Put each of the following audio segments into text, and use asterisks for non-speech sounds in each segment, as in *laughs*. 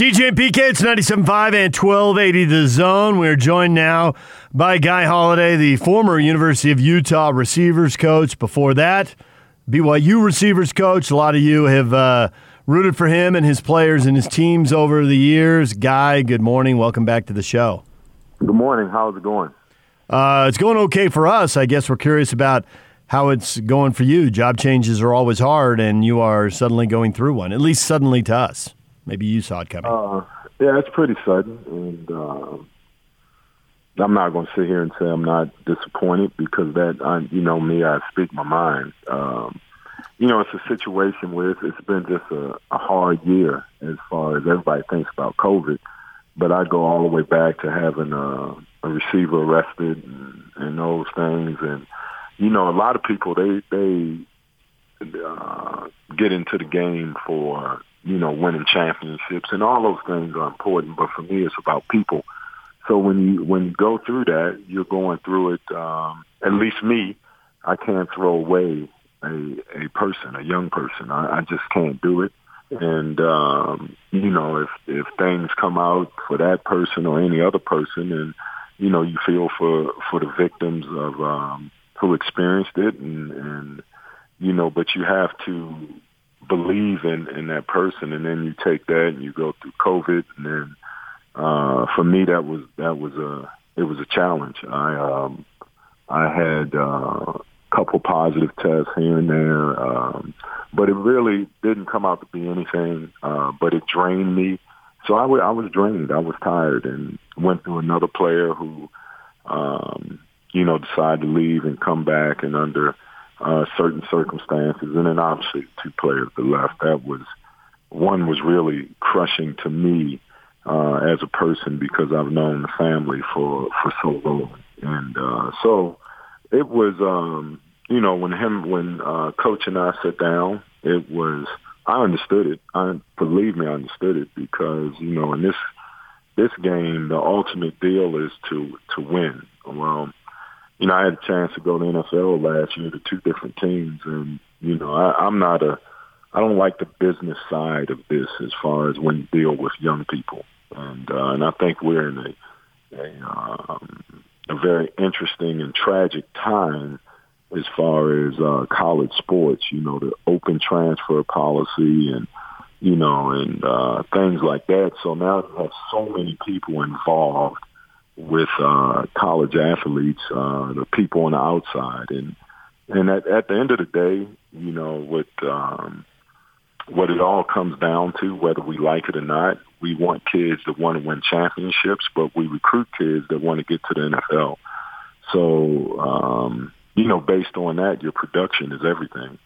DJ and PK, it's 97.5 and 1280 The Zone. We're joined now by Guy Holliday, the former University of Utah receivers coach. Before that, BYU receivers coach. A lot of you have uh, rooted for him and his players and his teams over the years. Guy, good morning. Welcome back to the show. Good morning. How's it going? Uh, it's going okay for us. I guess we're curious about how it's going for you. Job changes are always hard, and you are suddenly going through one, at least suddenly to us. Maybe you saw it coming. Uh, yeah, it's pretty sudden, and uh, I'm not going to sit here and say I'm not disappointed because that, I, you know, me, I speak my mind. Um, you know, it's a situation where it's, it's been just a, a hard year as far as everybody thinks about COVID. But I go all the way back to having a, a receiver arrested and, and those things, and you know, a lot of people they they uh, get into the game for you know, winning championships and all those things are important. But for me, it's about people. So when you when you go through that, you're going through it. Um, at least me, I can't throw away a a person, a young person. I, I just can't do it. And um, you know, if if things come out for that person or any other person, and you know, you feel for for the victims of um, who experienced it, and and you know, but you have to believe in in that person, and then you take that and you go through COVID, and then uh, for me that was that was a it was a challenge. I um, I had uh, couple positive tests here and there, um, but it really didn't come out to be anything. Uh, but it drained me, so I, w- I was drained. I was tired, and went through another player who, um, you know, decided to leave and come back, and under uh, certain circumstances, and then obviously two players that left. That was one was really crushing to me uh, as a person because I've known the family for for so long, and uh, so it was. Um, you know, when him when uh, coach and I sat down, it was I understood it. I believe me, I understood it because you know in this this game, the ultimate deal is to to win. Well, you know, I had a chance to go to NFL last year to two different teams, and you know, I, I'm not a, I don't like the business side of this as far as when you deal with young people, and uh, and I think we're in a, a, um, a very interesting and tragic time as far as uh, college sports. You know, the open transfer policy and you know, and uh, things like that. So now you have so many people involved with uh, college athletes, uh, the people on the outside, and and at, at the end of the day, you know, what um, what it all comes down to, whether we like it or not, we want kids that want to win championships, but we recruit kids that want to get to the NFL. So, um, you know, based on that, your production is everything.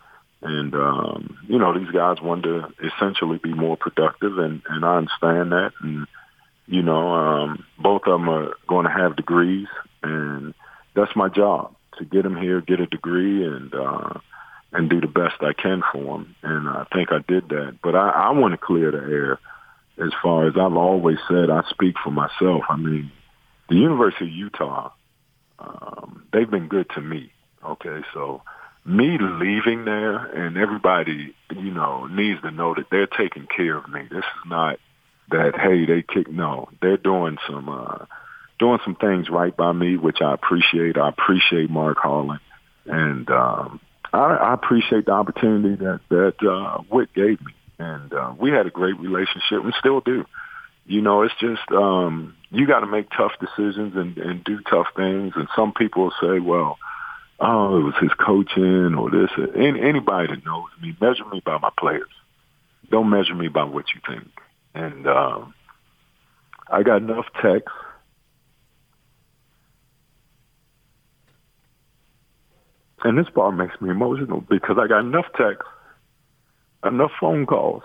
And, um, you know, these guys want to essentially be more productive, and, and I understand that. And, you know, um, both of them are going to have degrees, and that's my job to get them here, get a degree, and uh, and do the best I can for them. And I think I did that. But I, I want to clear the air. As far as I've always said, I speak for myself. I mean, the University of Utah, um, they've been good to me. Okay, so me leaving there, and everybody, you know, needs to know that they're taking care of me. This is not that hey they kick no they're doing some uh doing some things right by me which i appreciate. I appreciate mark harlan. And um i i appreciate the opportunity that that uh Whit gave me. And uh we had a great relationship and still do. You know it's just um you got to make tough decisions and and do tough things. And some people say well oh it was his coaching or this. Any, anybody that knows me measure me by my players. Don't measure me by what you think and um, I got enough texts. And this part makes me emotional because I got enough texts, enough phone calls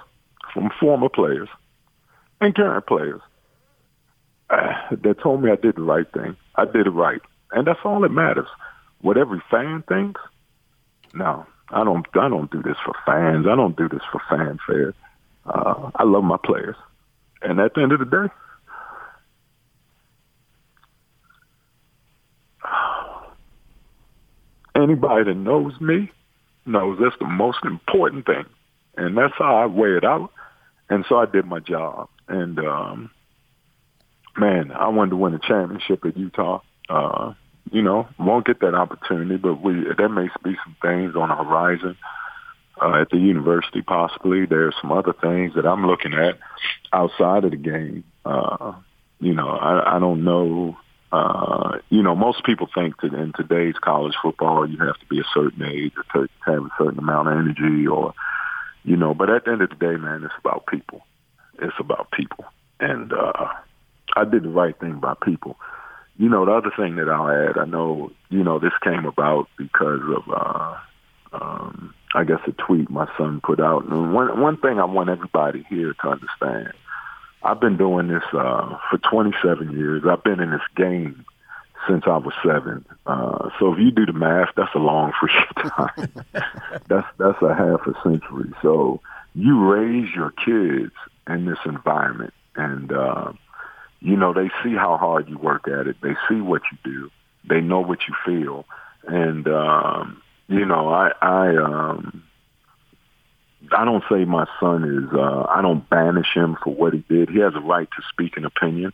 from former players and current players uh, that told me I did the right thing. I did it right. And that's all that matters. What every fan thinks, no, I don't. I don't do this for fans. I don't do this for fanfare. Uh, I love my players. And at the end of the day, anybody that knows me knows that's the most important thing. And that's how I weigh it out. And so I did my job. and um, man, I wanted to win a championship at Utah. Uh, you know, won't get that opportunity, but we there may be some things on the horizon uh, at the university. Possibly there's some other things that I'm looking at outside of the game. Uh, you know, I, I don't know. Uh, you know, most people think that in today's college football, you have to be a certain age or to have a certain amount of energy, or you know. But at the end of the day, man, it's about people. It's about people, and uh, I did the right thing by people. You know, the other thing that I'll add, I know, you know, this came about because of, uh, um, I guess, a tweet my son put out. And one one thing I want everybody here to understand I've been doing this uh, for 27 years. I've been in this game since I was seven. Uh, so if you do the math, that's a long freaking *laughs* time. that's that's a half a century. So you raise your kids in this environment, and uh, you know they see how hard you work at it. They see what you do. They know what you feel, and um, you know I I um, I don't say my son is. Uh, I don't banish him for what he did. He has a right to speak an opinion.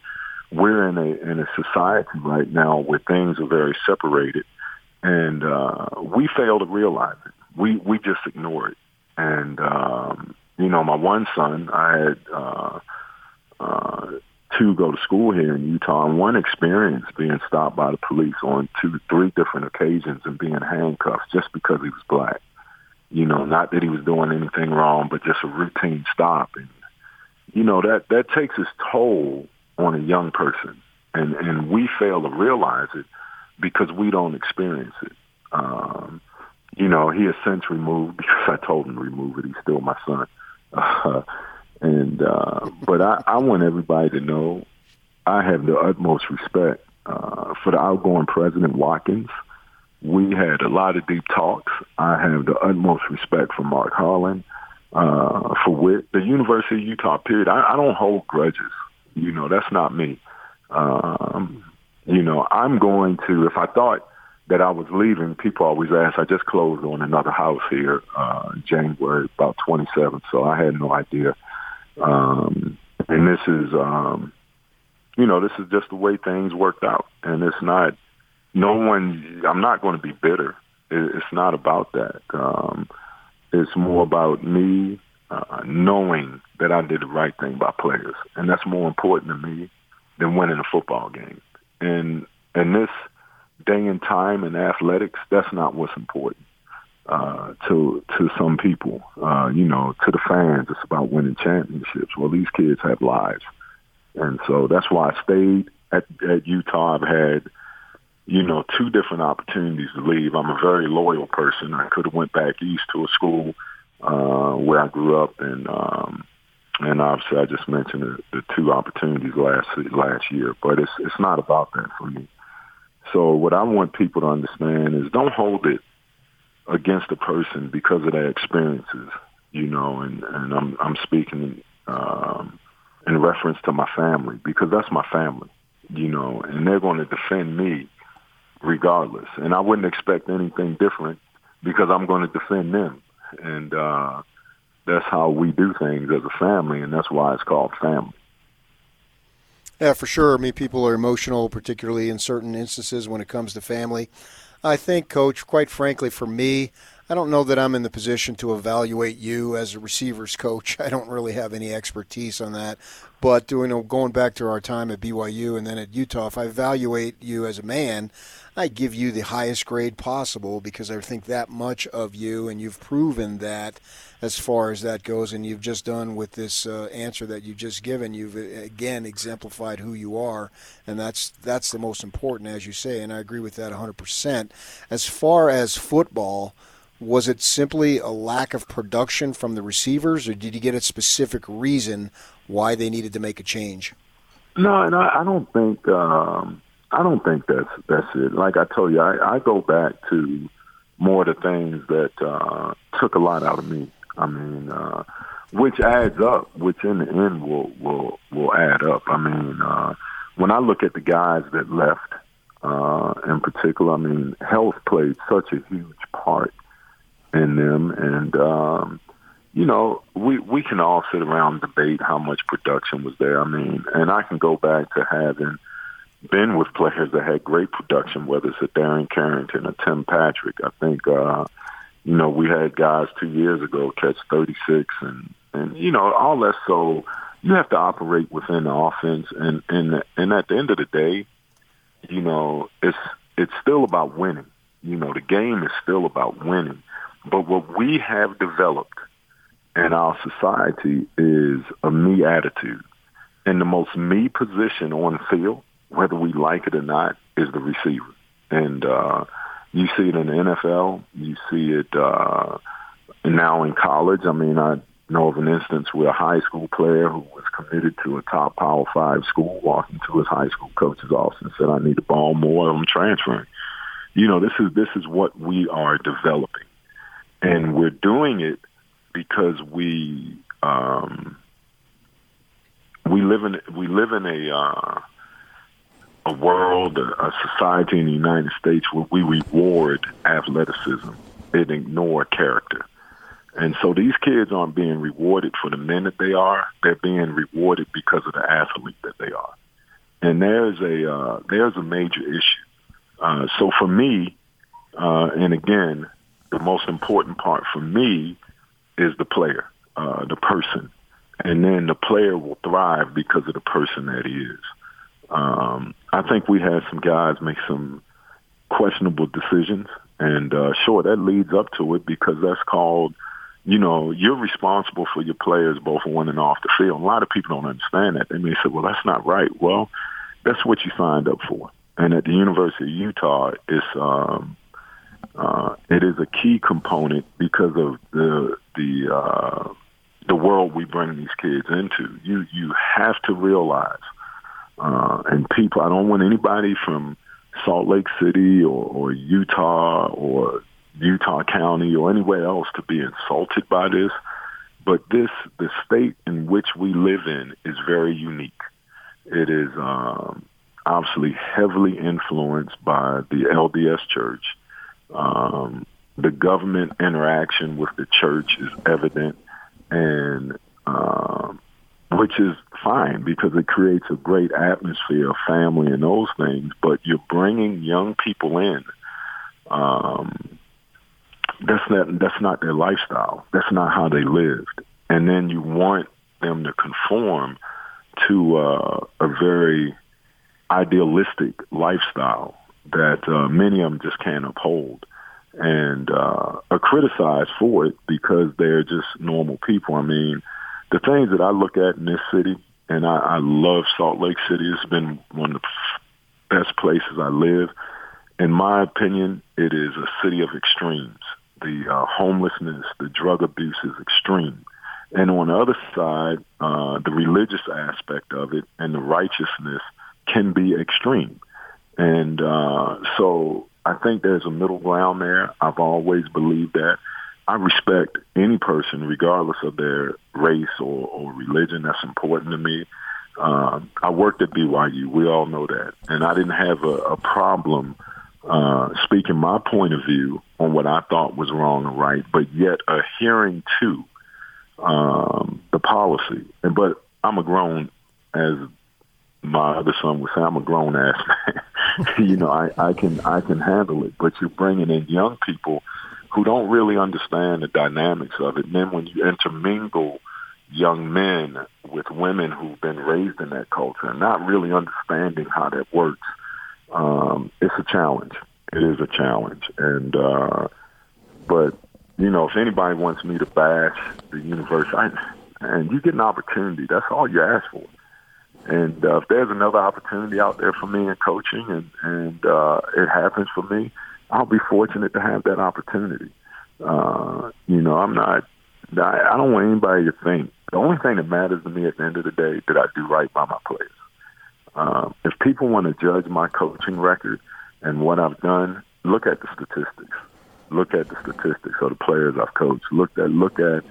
We're in a in a society right now where things are very separated, and uh, we fail to realize it. We we just ignore it. And um, you know, my one son, I had uh, uh, two go to school here in Utah, and one experience being stopped by the police on two, three different occasions and being handcuffed just because he was black you know, not that he was doing anything wrong, but just a routine stop. And, you know, that, that takes its toll on a young person. And, and we fail to realize it because we don't experience it. Um, you know, he has since removed *laughs* because I told him to remove it. He's still my son. *laughs* Uh, and, uh, but I, I want everybody to know I have the utmost respect, uh, for the outgoing president Watkins we had a lot of deep talks. I have the utmost respect for Mark Harlan, uh, for Whit, the University of Utah. Period. I, I don't hold grudges. You know, that's not me. Um, you know, I'm going to. If I thought that I was leaving, people always ask. I just closed on another house here, uh, January about 27th, so I had no idea. Um, and this is, um, you know, this is just the way things worked out, and it's not no one. I'm not going to be bitter. It's not about that. Um, it's more about me uh, knowing that I did the right thing by players, and that's more important to me than winning a football game. And in this day and time in athletics, that's not what's important uh, to to some people. Uh, you know, to the fans, it's about winning championships. Well, these kids have lives, and so that's why I stayed at, at Utah. I've had you know, two different opportunities to leave. I'm a very loyal person. I could have went back east to a school uh, where I grew up, and um, and obviously I just mentioned the, the two opportunities last last year. But it's it's not about that for me. So what I want people to understand is don't hold it against a person because of their experiences, you know. And and I'm I'm speaking um, in reference to my family because that's my family, you know, and they're going to defend me regardless. And I wouldn't expect anything different because I'm going to defend them. And uh, that's how we do things as a family, and that's why it's called family. Yeah, for sure. I mean, people are emotional, particularly in certain instances when it comes to family. I think, Coach, quite frankly, for me, I don't know that I'm in the position to evaluate you as a receivers coach. *laughs* I don't really have any expertise on that. But you know, going back to our time at BYU and then at Utah, if I evaluate you as a man, I give you the highest grade possible because I think that much of you, and you've proven that as far as that goes. And you've just done with this uh, answer that you've just given. You've uh, again exemplified who you are, and that's that's the most important, as you say. And I agree with that 100%. As far as football. Was it simply a lack of production from the receivers, or did you get a specific reason why they needed to make a change? No, and I, I don't think um, I don't think that's that's it. Like I told you, I, I go back to more the things that uh, took a lot out of me. I mean, uh, which adds up, which in the end will will will add up. I mean, uh, when I look at the guys that left, uh, in particular, I mean, health played such a huge part in them, and um, you know, we we can all sit around and debate how much production was there. I mean, and I can go back to having been with players that had great production, whether it's a Darren Carrington, a Tim Patrick. I think, uh, you know, we had guys two years ago catch 36 and, and, you know, all that. So you have to operate within the offense. And, and, and at the end of the day, you know, it's, it's still about winning. You know, the game is still about winning. But what we have developed in our society is a me attitude. And the most me position on the field whether we like it or not, is the receiver. And uh, you see it in the NFL. You see it uh, now in college. I mean, I know of an instance where a high school player who was committed to a top Power Five school walked into his high school coach's office and said, "I need the ball more. I'm transferring." You know, this is this is what we are developing, and we're doing it because we um, we live in we live in a uh, a world, a, society in the United States where we reward athleticism and ignore character. And so these kids aren't being rewarded for the men that they are; they're being rewarded because of the athlete that they are. And there's a uh, there's a major issue. Uh, so for me, uh, and again, the most important part for me is the player, uh, the person, and then the player will thrive because of the person that he is. Um, I think we had some guys make some questionable decisions, and uh, sure, that leads up to it because that's called, you know, you're responsible for your players both on and off the field. A lot of people don't understand that. They may say, well, that's not right. Well, that's what you signed up for. And at the University of Utah, it's um, uh, it is a key component because of the the uh, the world we bring these kids into. You you have to realize uh, and people, I don't want anybody from Salt Lake City or, or Utah or Utah County or anywhere else to be insulted by this. But this, the state in which we live in is very unique. It is um, obviously heavily influenced by the LDS Church. Um, the government interaction with the church is evident, and um, which is fine because it creates a great atmosphere of family and those things. But you're bringing young people in. Um, that's not that's not their lifestyle. That's not how they lived. And then you want them to conform to uh, a very idealistic lifestyle that uh, many of them just can't uphold and uh, are criticized for it because they're just normal people. I mean, the things that I look at in this city, and I, I love Salt Lake City. It's been one of the best places I live. In my opinion, it is a city of extremes. The uh, homelessness, the drug abuse is extreme. And on the other side, uh, the religious aspect of it and the righteousness can be extreme. And uh, so I think there's a middle ground there. I've always believed that. I respect any person, regardless of their race or, or religion. That's important to me. Um, I worked at BYU. We all know that, and I didn't have a, a problem uh, speaking my point of view on what I thought was wrong and right, but yet adhering to um, the policy. And but I'm a grown, as my other son would say, I'm a grown ass *laughs* man. *laughs* you know, I, I can I can handle it. But you're bringing in young people who don't really understand the dynamics of it. And then when you intermingle young men with women who've been raised in that culture and not really understanding how that works, um, it's a challenge. It is a challenge. And, uh, but, you know, if anybody wants me to bash the university, I, and you get an opportunity, that's all you ask for. And uh, if there's another opportunity out there for me in coaching and, and uh, it happens for me, I'll be fortunate to have that opportunity. Uh, you know, I'm not. I, don't want anybody to think. The only thing that matters to me at the end of the day that I do right by my players. Uh, if people want to judge my coaching record and what I've done, look at the statistics. Look at the statistics of the players I've coached. Look at look at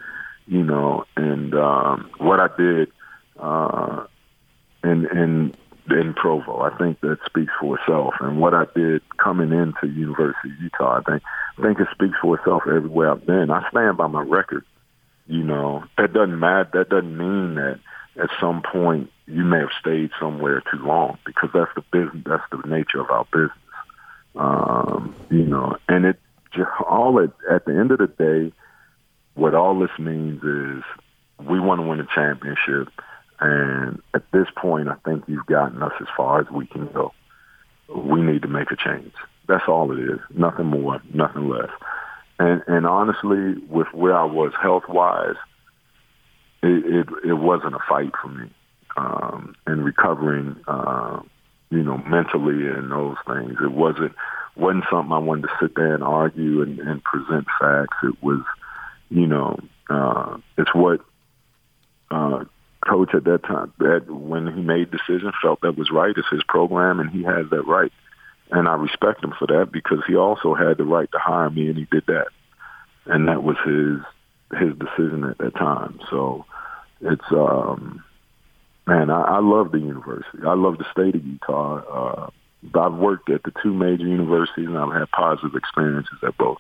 you know and um, what I did uh, and and in Provo. I think that speaks for itself. And what I did coming into University of Utah, I think I think it speaks for itself everywhere I've been. I stand by my record. You know, that doesn't matter. That doesn't mean that at some point you may have stayed somewhere too long because that's the business. That's the nature of our business. Um, you know, and it all at, at the end of the day, what all this means is we want to win a championship. And at this point, I think you've gotten us as far as we can go. We need to make a change. That's all it is. Nothing more, nothing less. And and honestly, with where I was health wise, it, it it wasn't a fight for me. Um, and recovering, uh, you know, mentally and those things, it wasn't wasn't something I wanted to sit there and argue and, and present facts. It was, you know, uh, it's what uh, coach at that time that when he made decisions felt that was right. It's his program, and he has that right and I respect him for that because he also had the right to hire me, and he did that, and that was his his decision at that time. So it's um, man, I, I love the university. I love the state of Utah. Uh, I've worked at the two major universities, and I've had positive experiences at both.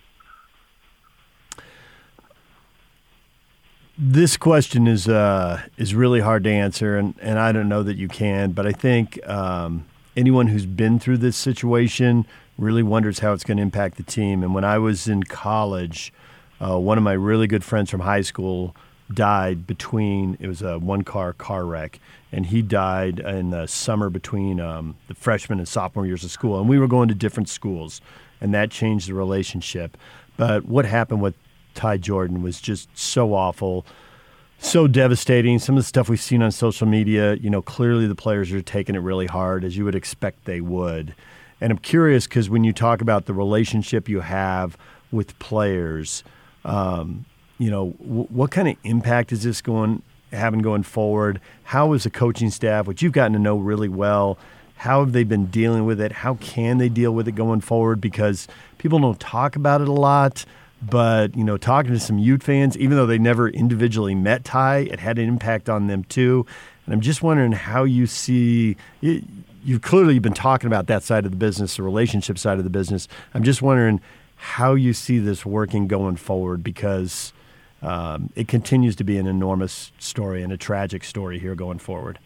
This question is uh, is really hard to answer, and, and I don't know that you can, but I think um, anyone who's been through this situation really wonders how it's going to impact the team. And when I was in college, uh, one of my really good friends from high school died between it was a one car car wreck and he died in the summer between um, the freshman and sophomore years of school and we were going to different schools and that changed the relationship but what happened with ty jordan was just so awful so devastating. Some of the stuff we've seen on social media, you know, clearly the players are taking it really hard, as you would expect they would. And I'm curious because when you talk about the relationship you have with players, um, you know, w- what kind of impact is this going having going forward? How is the coaching staff, which you've gotten to know really well, how have they been dealing with it? How can they deal with it going forward? Because people don't talk about it a lot. But you know, talking to some Ute fans, even though they never individually met Ty, it had an impact on them too. And I'm just wondering how you see. You've clearly been talking about that side of the business, the relationship side of the business. I'm just wondering how you see this working going forward because um, it continues to be an enormous story and a tragic story here going forward.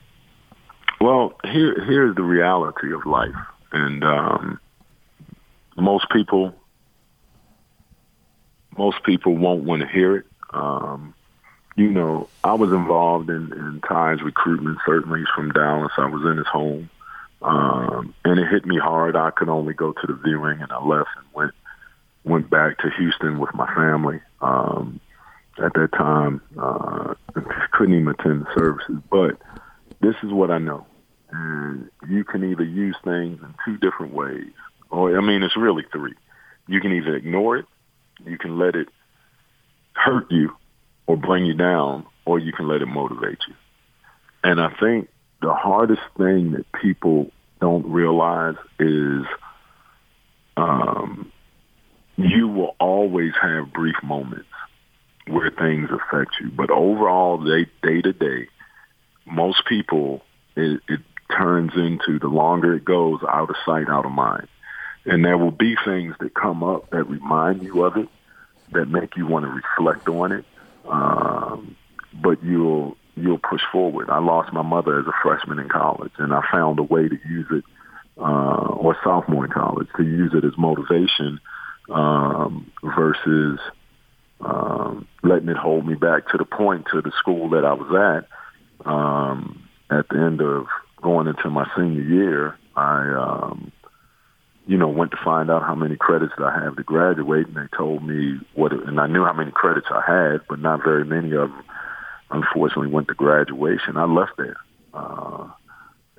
Well, here here's the reality of life, and um, most people most people won't want to hear it. Um, you know, I was involved in, in Ty's recruitment, certainly he's from Dallas. I was in his home. Um, and it hit me hard. I could only go to the viewing and I left and went went back to Houston with my family. Um, at that time, uh, *laughs* couldn't even attend the services. But this is what I know. And you can either use things in two different ways. Or, I mean, it's really three. You can either ignore it you can let it hurt you or bring you down, or you can let it motivate you. And I think the hardest thing that people don't realize is um, you will always have brief moments where things affect you. But overall, day, to day, most people, it, it turns into the longer it goes, out of sight, out of mind. And there will be things that come up that remind you of it, that make you want to reflect on it. Um, but you'll you'll push forward. I lost my mother as a freshman in college, and I found a way to use it, uh, or sophomore in college, to use it as motivation um, versus um, letting it hold me back to the point to the school that I was at. Um, at the end of going into my senior year, I um, you know, went to find out how many credits I have to graduate, and they told me what, and I knew how many credits I had, but not very many of them, unfortunately, went to graduation. I left there. Uh,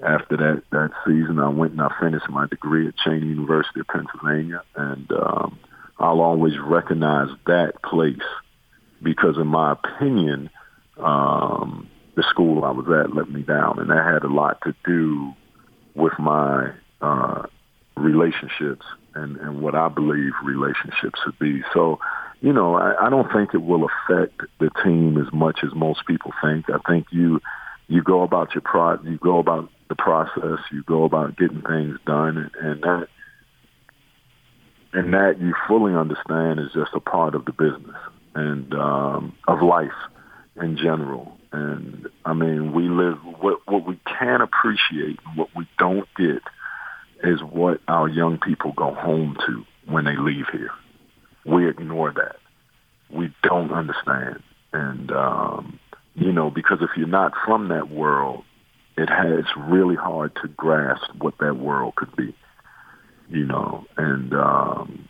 after that that season, I went and I finished my degree at Cheyney University of Pennsylvania, and um, I'll always recognize that place because, in my opinion, um, the school I was at let me down, and that had a lot to do with my uh, relationships and, and what I believe relationships should be. So, you know, I, I don't think it will affect the team as much as most people think. I think you you go about your pro you go about the process, you go about getting things done and, and that and that you fully understand is just a part of the business and um, of life. in general. And I mean, we live what what we can appreciate, what we don't get, is what our young people go home to when they leave here. We ignore that. We don't understand, and um, you know, because if you're not from that world, it has really hard to grasp what that world could be. You know, and um,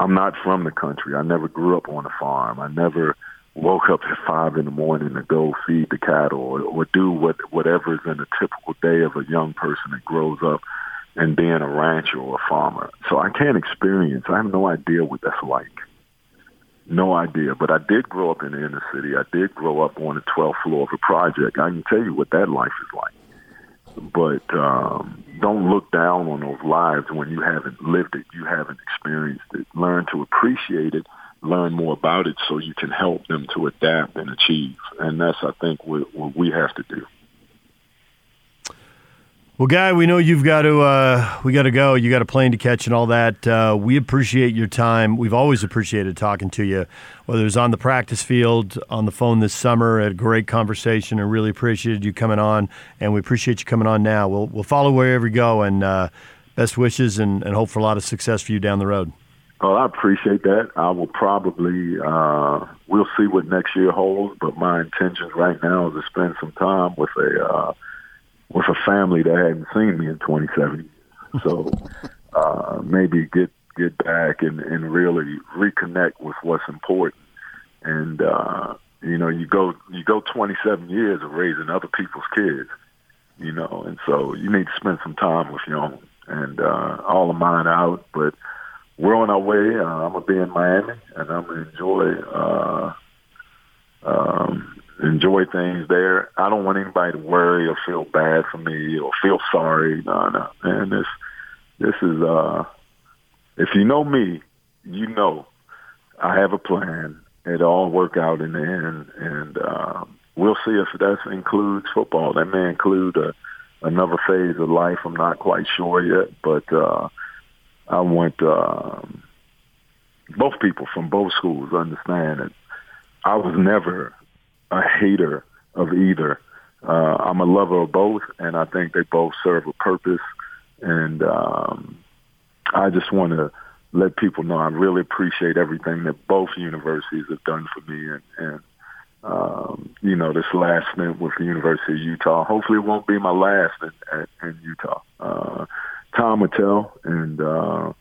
I'm not from the country. I never grew up on a farm. I never woke up at five in the morning to go feed the cattle or, or do what whatever is in a typical day of a young person that grows up and being a rancher or a farmer. So I can't experience. I have no idea what that's like. No idea. But I did grow up in the inner city. I did grow up on the 12th floor of a project. I can tell you what that life is like. But um, don't look down on those lives when you haven't lived it, you haven't experienced it. Learn to appreciate it learn more about it so you can help them to adapt and achieve. And that's, I think, what, what we have to do. Well, guy, we know you've got to uh, we got to go. You got a plane to catch and all that. Uh, we appreciate your time. We've always appreciated talking to you, whether it was on the practice field, on the phone this summer. Had a great conversation, and really appreciated you coming on. And we appreciate you coming on now. We'll we'll follow wherever you go, and uh, best wishes, and, and hope for a lot of success for you down the road. Oh, I appreciate that. I will probably uh, we'll see what next year holds, but my intention right now is to spend some time with a uh, with a family that hadn't seen me in 27 years. So *laughs* uh, maybe get get back and, and really reconnect with what's important. And uh, you know, you go you go 27 years of raising other people's kids, you know, and so you need to spend some time with your own. And uh, all of mine out, but we're on our way. Uh, I'm gonna be in Miami, and I'm gonna enjoy uh, enjoy things there. I don't want anybody to worry or feel bad for me or feel sorry. No, no, man. This this is uh, if you know me, you know I have a plan. It all work out in the end, and uh, we'll see if that includes football. That may include a, another phase of life. I'm not quite sure yet, but. uh I want um, both people from both schools understand that I was never a hater of either. Uh, I'm a lover of both, and I think they both serve a purpose. And um, I just want to let people know I really appreciate everything that both universities have done for me. And, and um, you know, this last stint with the University of Utah, hopefully it won't be my last in, in Utah. Uh, time will tell, and uh,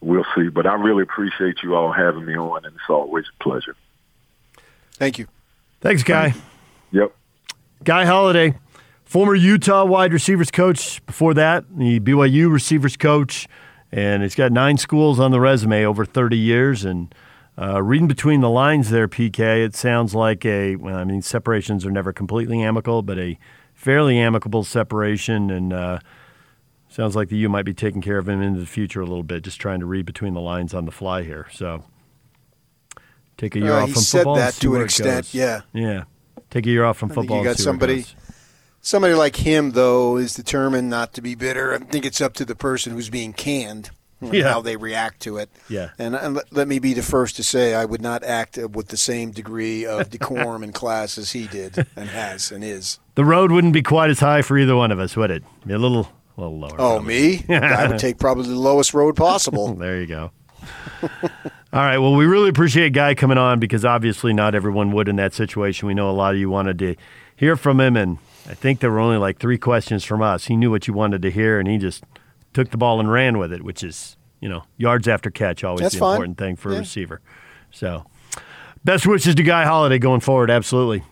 we'll see. But I really appreciate you all having me on, and it's always a pleasure. Thank you. Thanks, Guy. Yep. Guy Holliday, former Utah wide receivers coach. Before that, the BYU receivers coach, and he's got nine schools on the resume over 30 years. And uh, reading between the lines there, PK, it sounds like a. Well, I mean, separations are never completely amicable, but a fairly amicable separation, and. Uh, Sounds like the U might be taking care of him into the future a little bit, just trying to read between the lines on the fly here. So take a year uh, off from football. He said that to an extent, goes. yeah. Yeah. Take a year off from I football. You got somebody. Somebody like him, though, is determined not to be bitter. I think it's up to the person who's being canned yeah. how they react to it. Yeah. And, and let, let, me be the first to say I would not act with the same degree of decorum and class as he did and has and is. The road wouldn't be quite as high for either one of us, would it? Be a little a little lower. Oh, probably. me? *laughs* I would take probably the lowest road possible. there you go. *laughs* All right. Well, we really appreciate Guy coming on because obviously not everyone would in that situation. We know a lot of you wanted to hear from him, and I think there were only like three questions from us. He knew what you wanted to hear, and he just took the ball and ran with it, which is, you know, yards after catch, always That's the fine. important thing for yeah. a receiver. So, best wishes to Guy Holliday going forward. Absolutely.